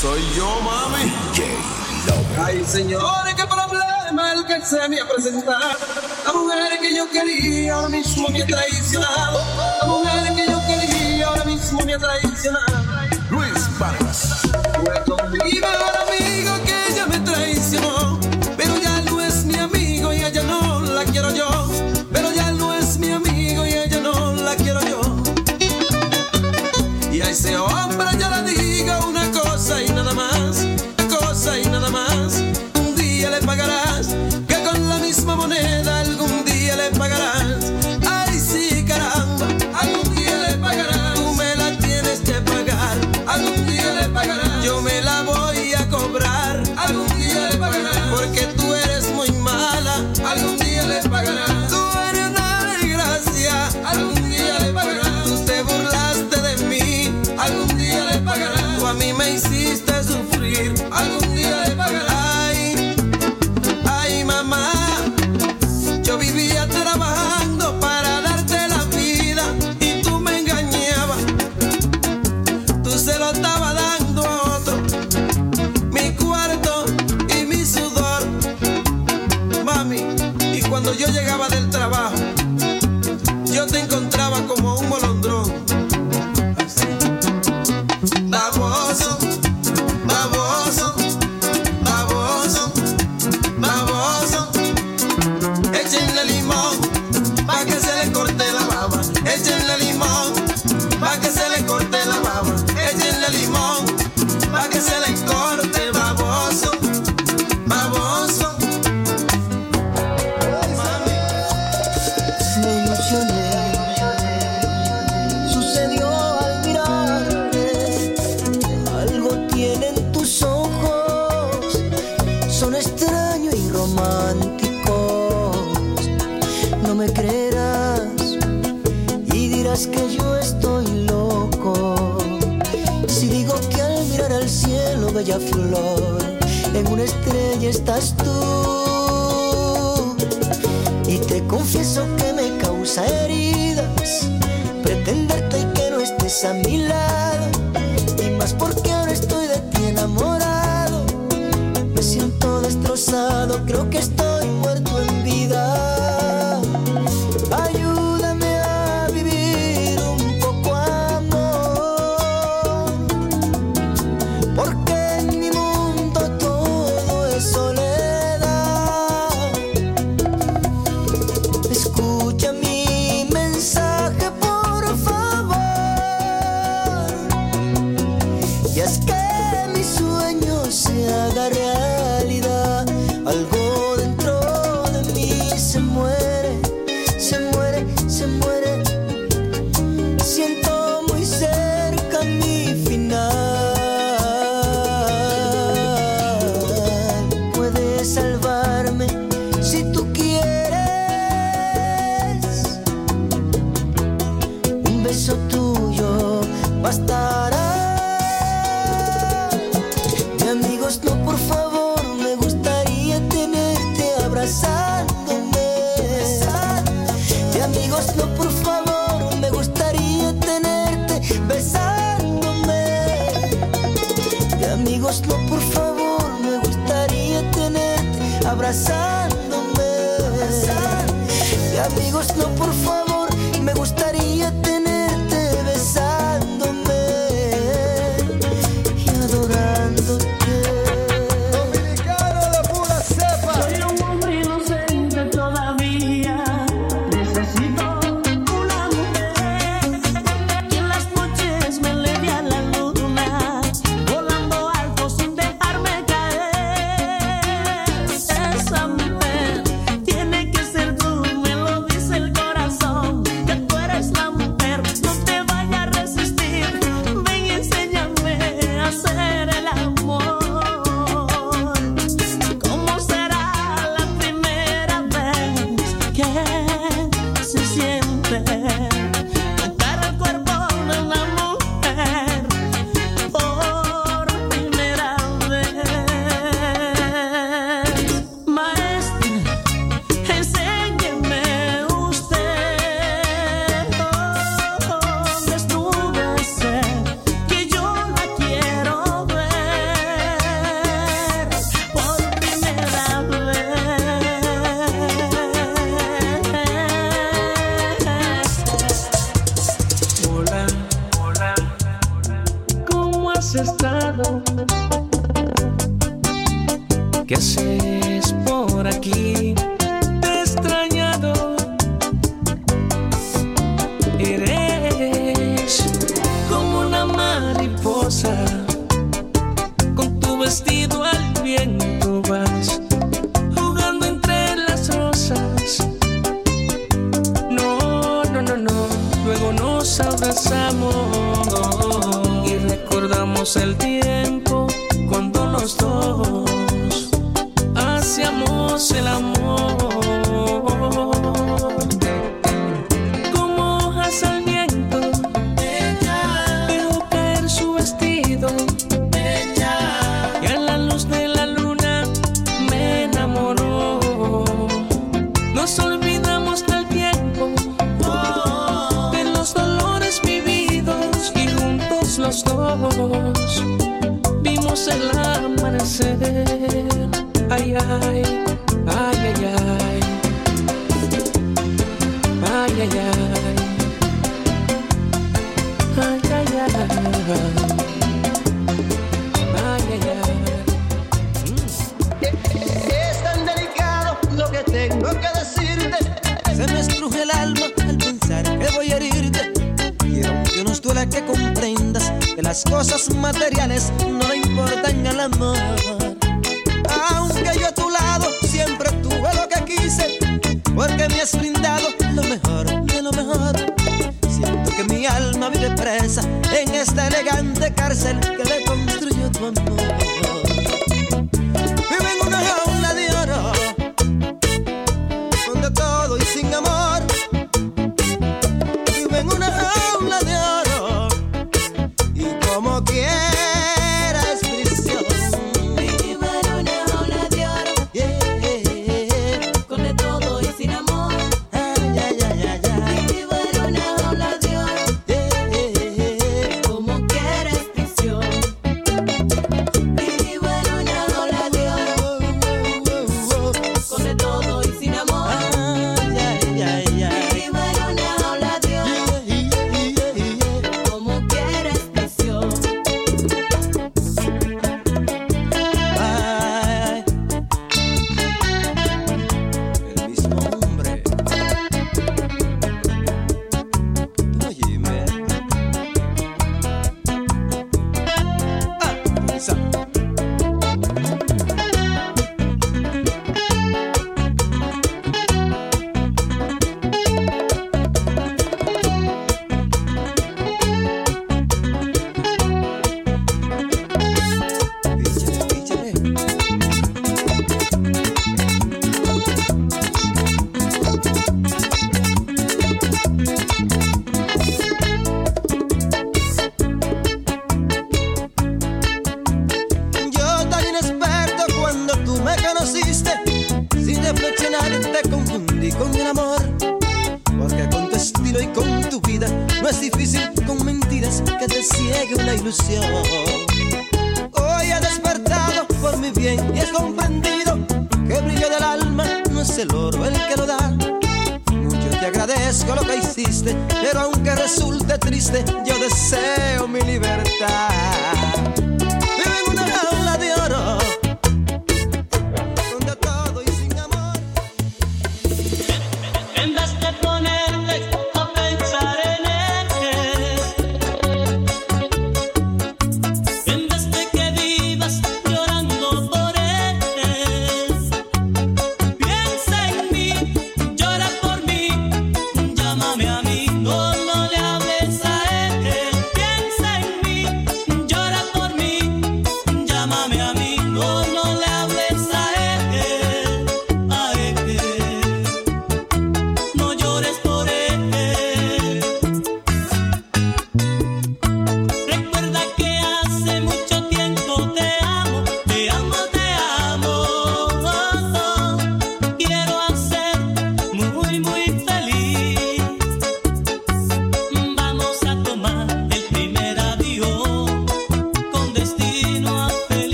Soy yo, mami. Ay, señores, qué problema el que se me ha presentado. La mujer que yo quería ahora mismo me ha traicionado. La mujer que yo quería ahora mismo me ha traicionado. Luis Vargas. Y cuando yo llegaba del trabajo, yo te encontraba como un molondrón. ahí estás tú. Y te confieso que me causa heridas pretenderte que no estés a mi lado. Y más porque ahora estoy de ti enamorado. Me siento destrozado, creo que estoy muerto en vida. Ayúdame a vivir un poco amor. Porque el. gigante cárcel que le construyó tu amor. pero aunque resulte triste, yo deseo mi libertad.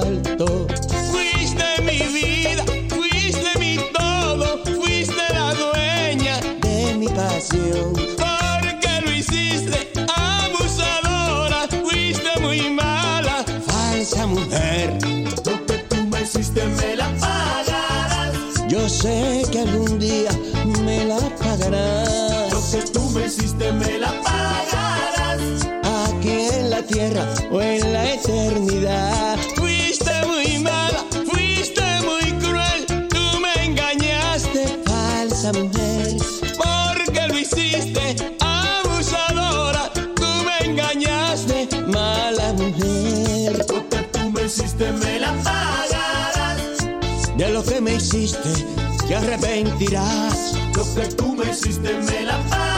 alto. Fuiste mi vida, fuiste mi todo, fuiste la dueña de mi pasión. Porque lo hiciste, abusadora, fuiste muy mala, falsa mujer. Lo que tú me hiciste me la pagarás. Yo sé que algún día me la pagarás. Lo que tú me hiciste me la pagarás. Aquí en la tierra o hiciste, te arrepentirás. Lo que tú me hiciste me la pagas.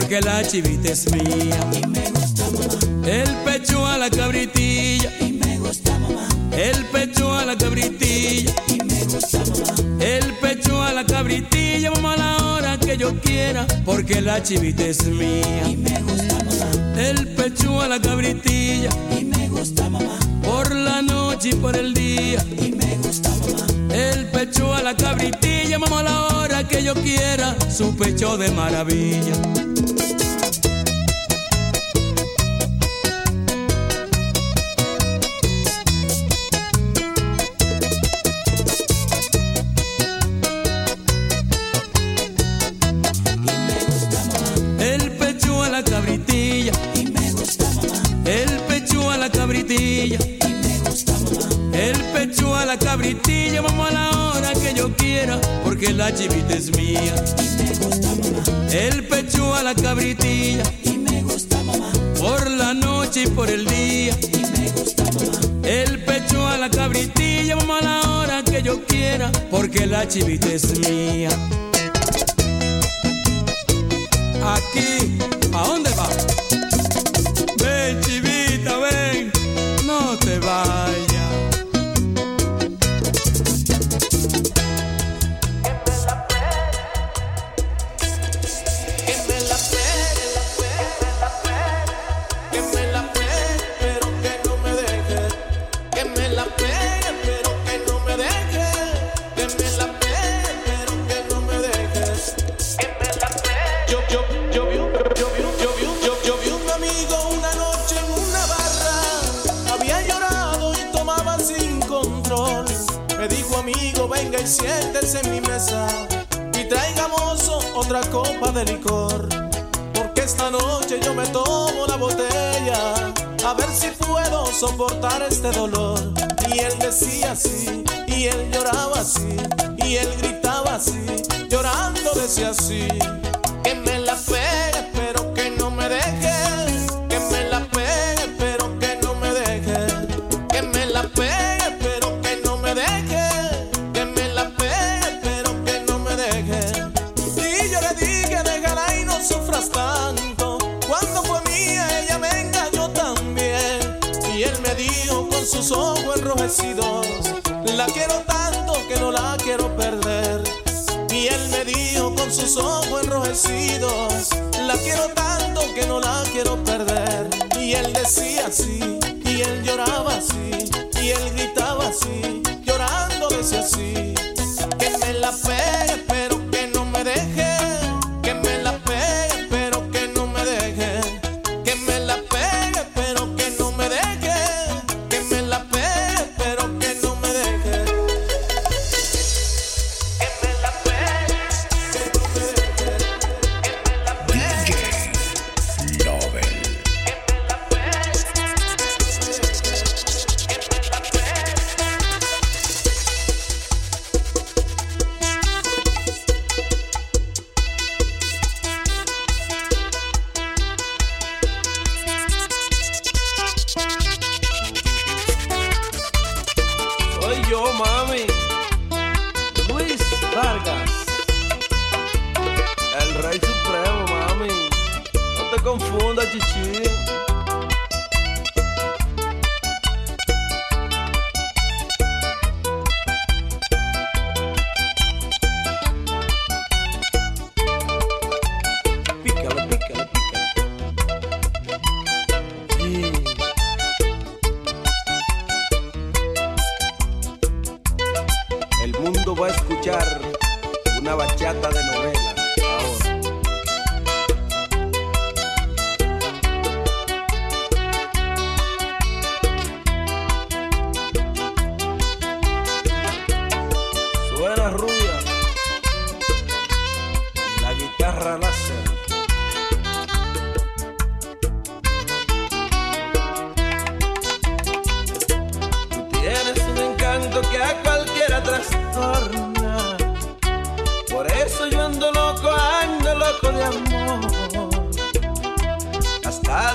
porque la chivita es mía. El pecho a la cabritilla. El pecho a la cabritilla. El pecho a la cabritilla, mamá, a la hora que yo quiera, porque la chivita es mía. El pecho a la cabritilla. Por la noche y por el día. Y me gusta mamá. El pecho a la cabritilla, mamá, a la hora que yo quiera, su pecho de maravilla. activités mías. otra copa de licor, porque esta noche yo me tomo la botella, a ver si puedo soportar este dolor. Y él decía así, y él lloraba así, y él gritaba así, llorando decía así. ojos enrojecidos. La quiero tanto que no la quiero perder. Y él decía así, y él lloraba así, y él gritaba así.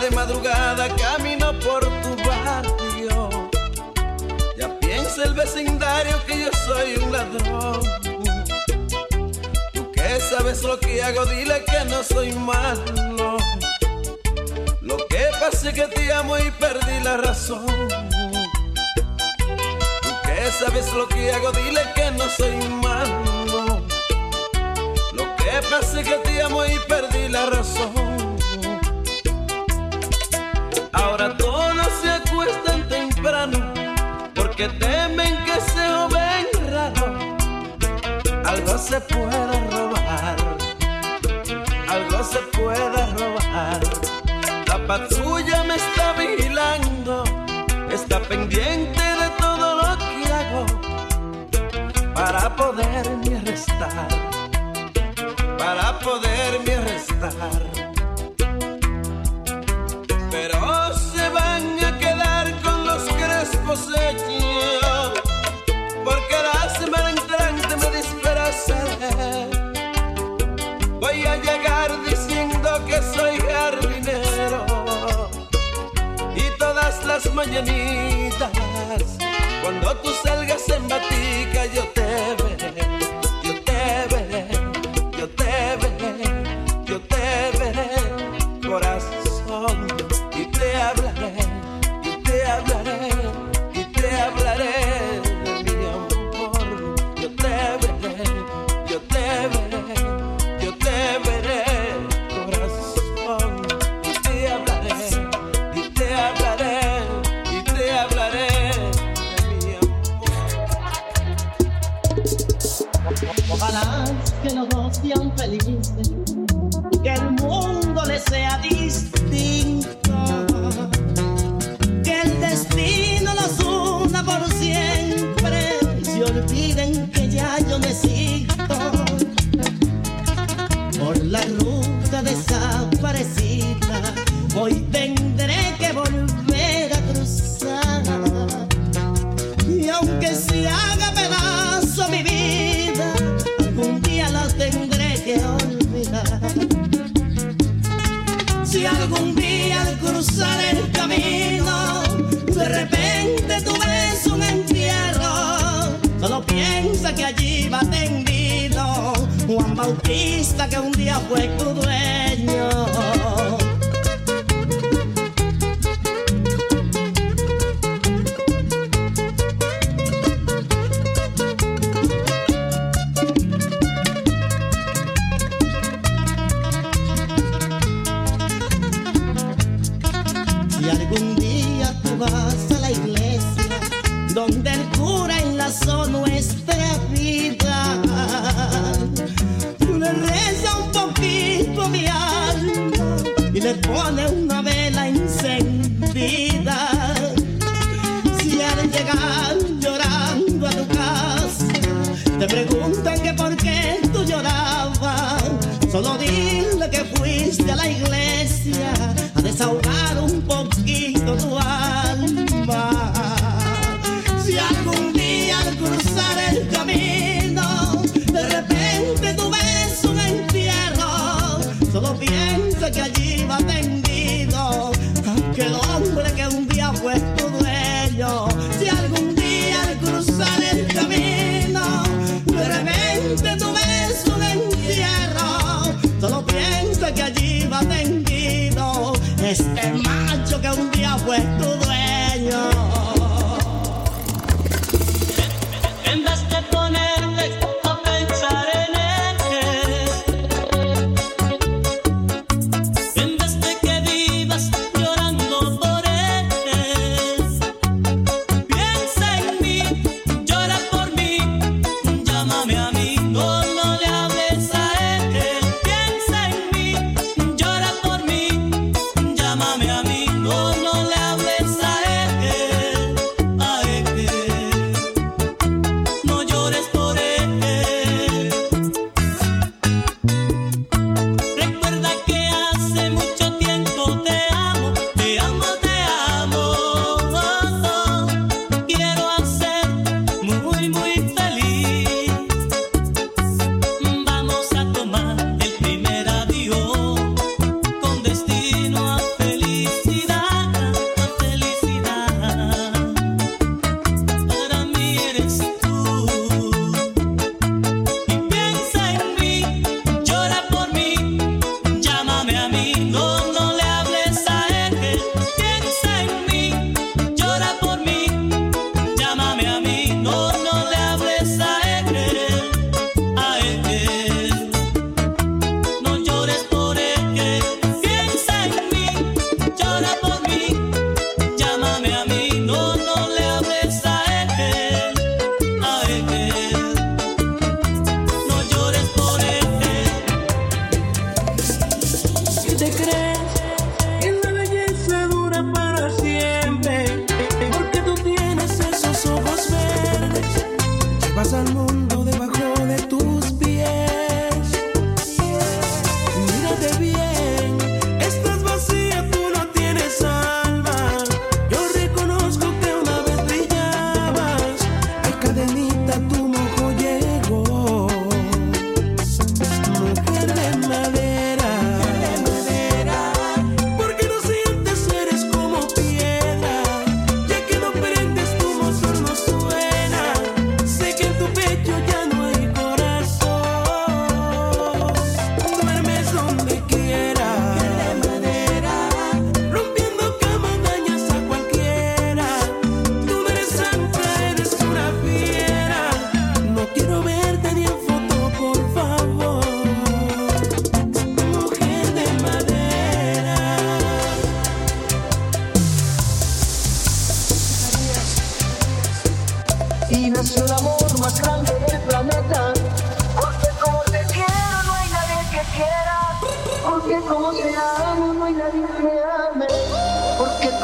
de madrugada camino por tu barrio. Ya piensa el vecindario que yo soy un ladrón. Tú que sabes lo que hago, dile que no soy malo. Lo que pasa es que te amo y perdí la razón. Tú que sabes lo que hago, dile que no soy malo. Lo que pasa es que te amo y perdí la razón. acuestan temprano porque temen que se joven raro algo se pueda robar, algo se pueda robar. La patrulla me está vigilando, está pendiente de todo lo que hago para poderme arrestar, para poderme arrestar. Cuando tú salgas en batica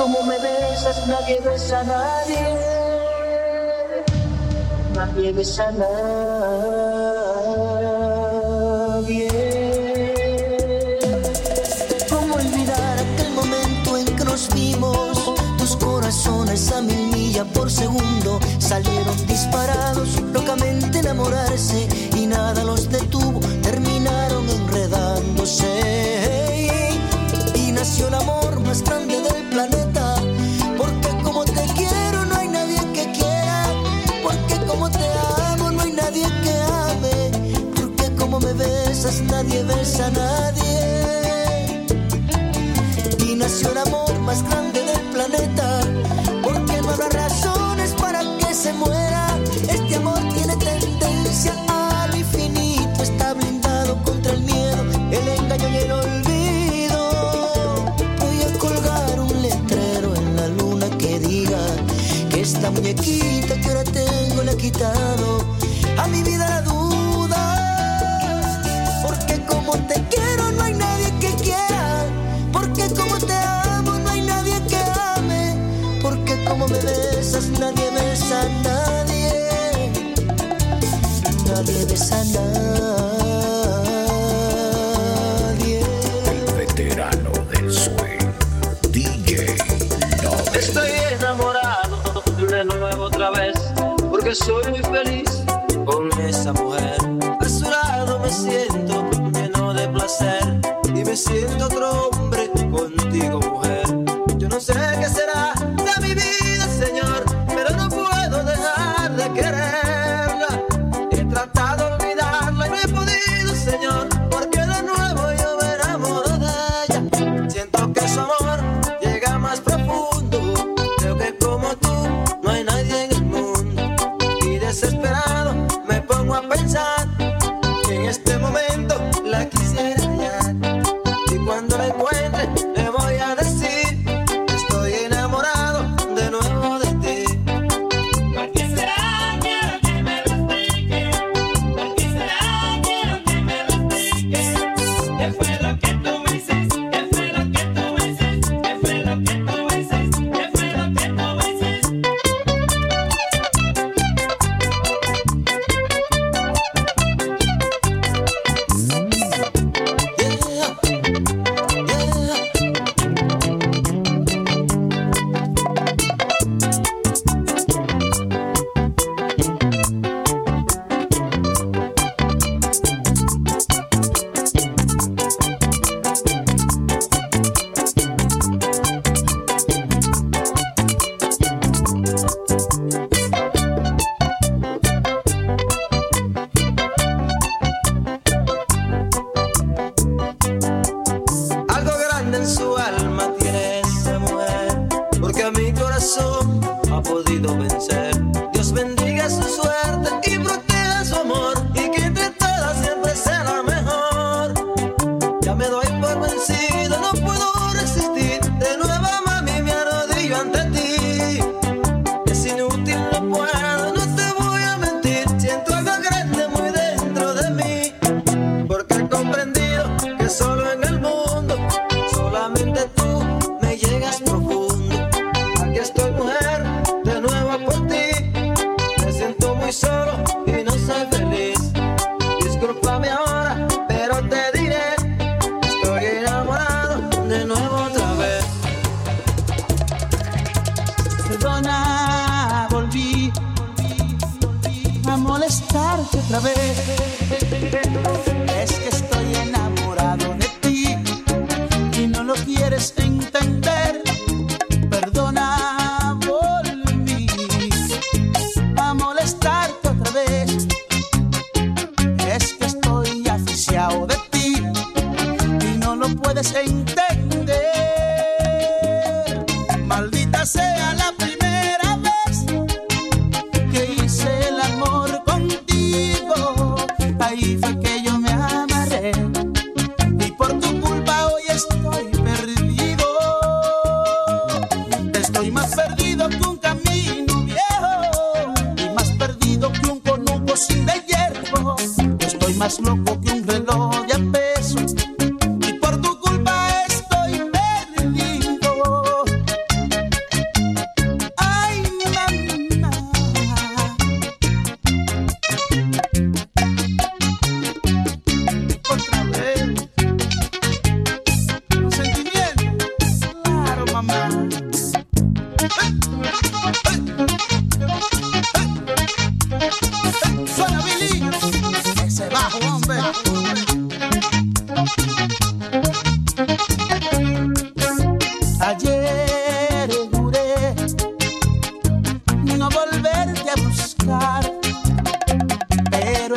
como me besas, nadie besa a nadie. Nadie besa a nadie. ¿Cómo olvidar aquel momento en que nos vimos? Tus corazones a mil millas por segundo salieron disparados, locamente enamorarse besas nadie besa a nadie. Y nació el amor más grande del planeta, porque no habrá razones para que se muera. a nadie. El veterano del swing, DJ Estoy enamorado de nuevo otra vez, porque soy muy feliz con esa mujer. Apresurado me siento lleno de placer y me siento otro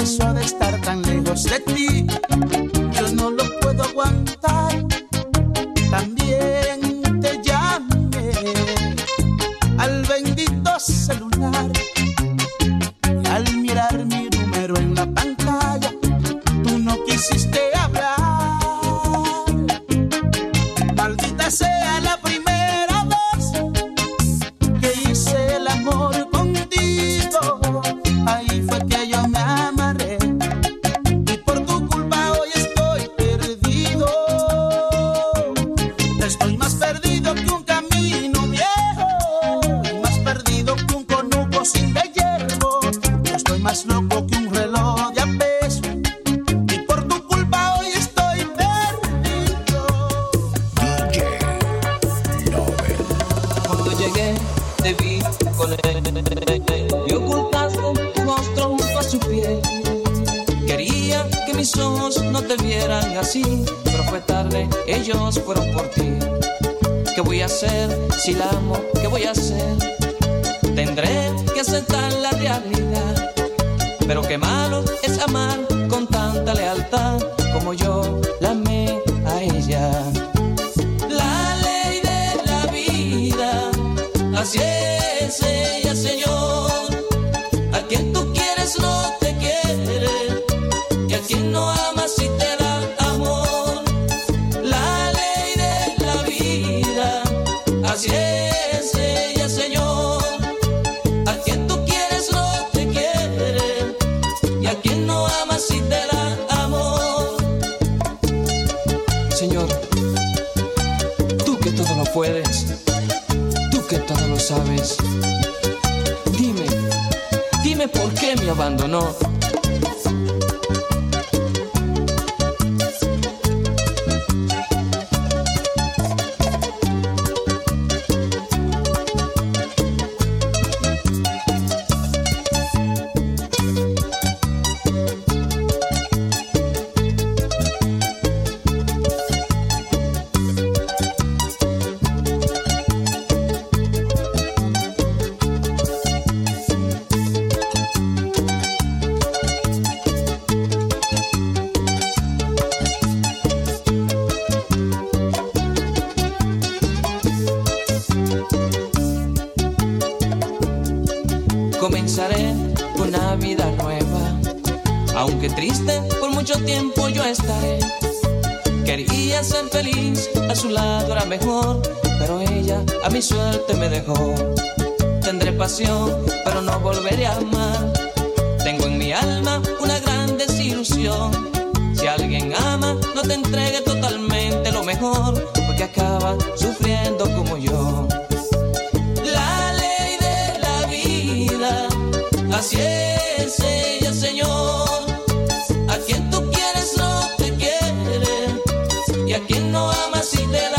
eso de estar tan lejos de ti. Así es Señor. Dime, dime por qué me abandonó. yo estaré. Quería ser feliz, a su lado era mejor, pero ella a mi suerte me dejó. Tendré pasión, pero no volveré a amar. Tengo en mi alma una gran desilusión. Si alguien ama, no te entregue totalmente lo mejor, porque acaba sufriendo como yo. La ley de la vida, así es ella, Señor. si te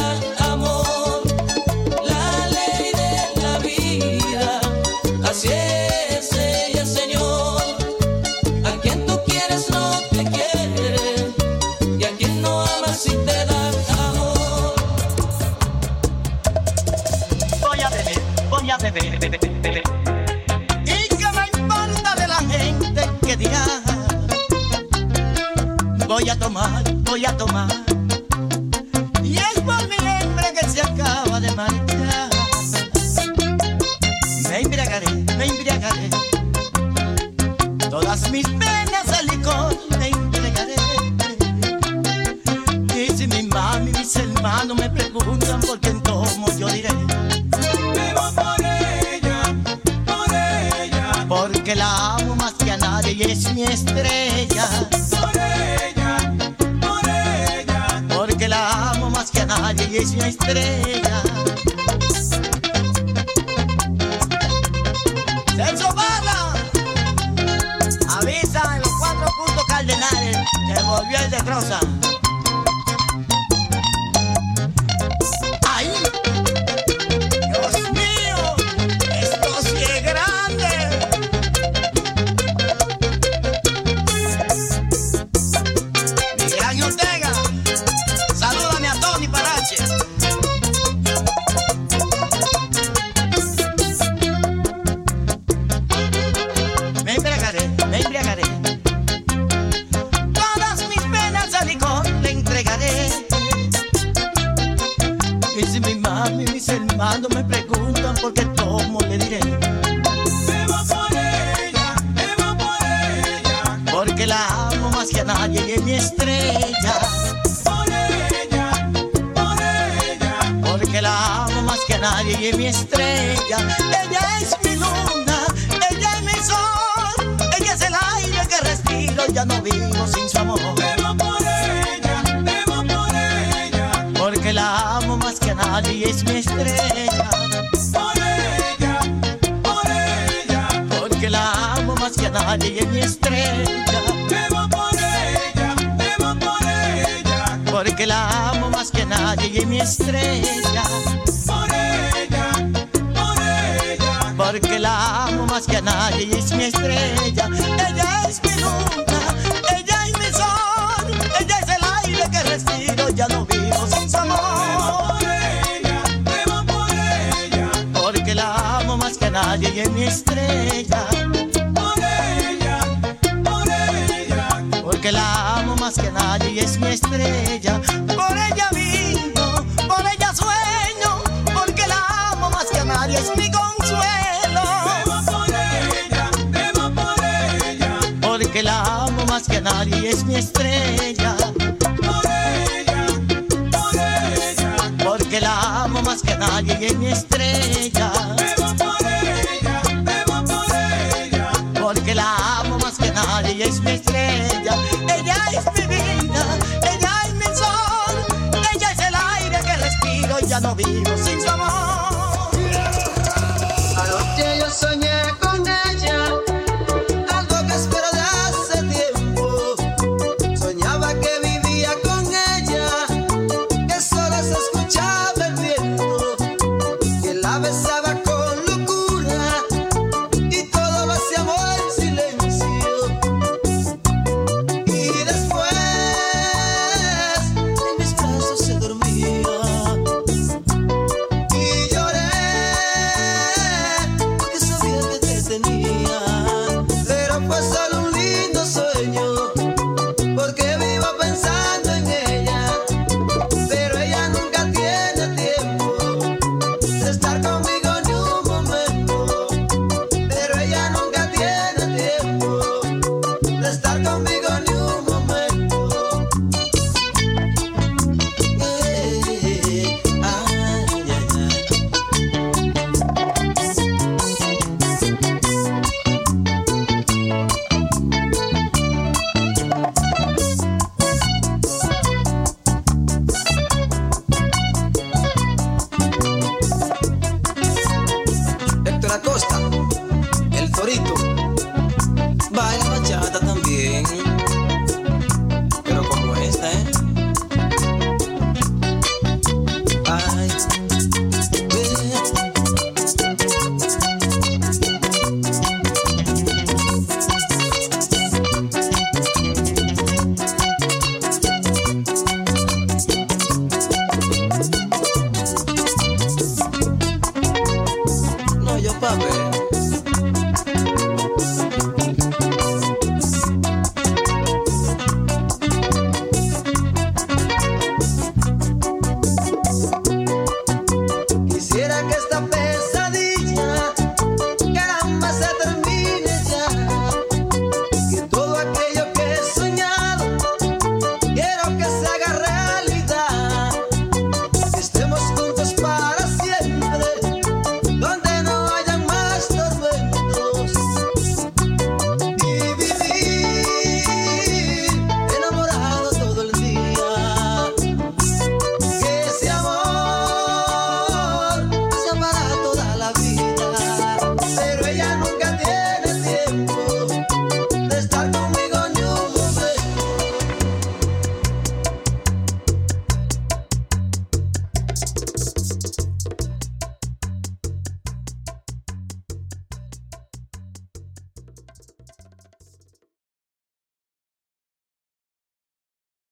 porque la amo más que a nadie y es mi estrella. Por ella, por ella. Porque la amo más que a nadie y es mi estrella. Celso Barra, avisa en los cuatro puntos cardenales, que volvió el de Rosa. La amo más que a nadie es mi estrella. Por ella, por ella. Porque la amo más que a nadie y es mi estrella. Beba por ella, beba por ella. Porque la amo más que a nadie y es mi estrella. Por ella, por ella. Porque la amo más que a nadie y es mi estrella. Ella es mi estrella. Por ella, por ella. Porque la amo más que nadie y es mi estrella. Por ella vivo, por ella sueño. Porque la amo más que nadie es mi consuelo. por ella, beba por ella. Porque la amo más que nadie y es mi estrella. Por ella, por ella. Porque la amo más que nadie y es mi estrella.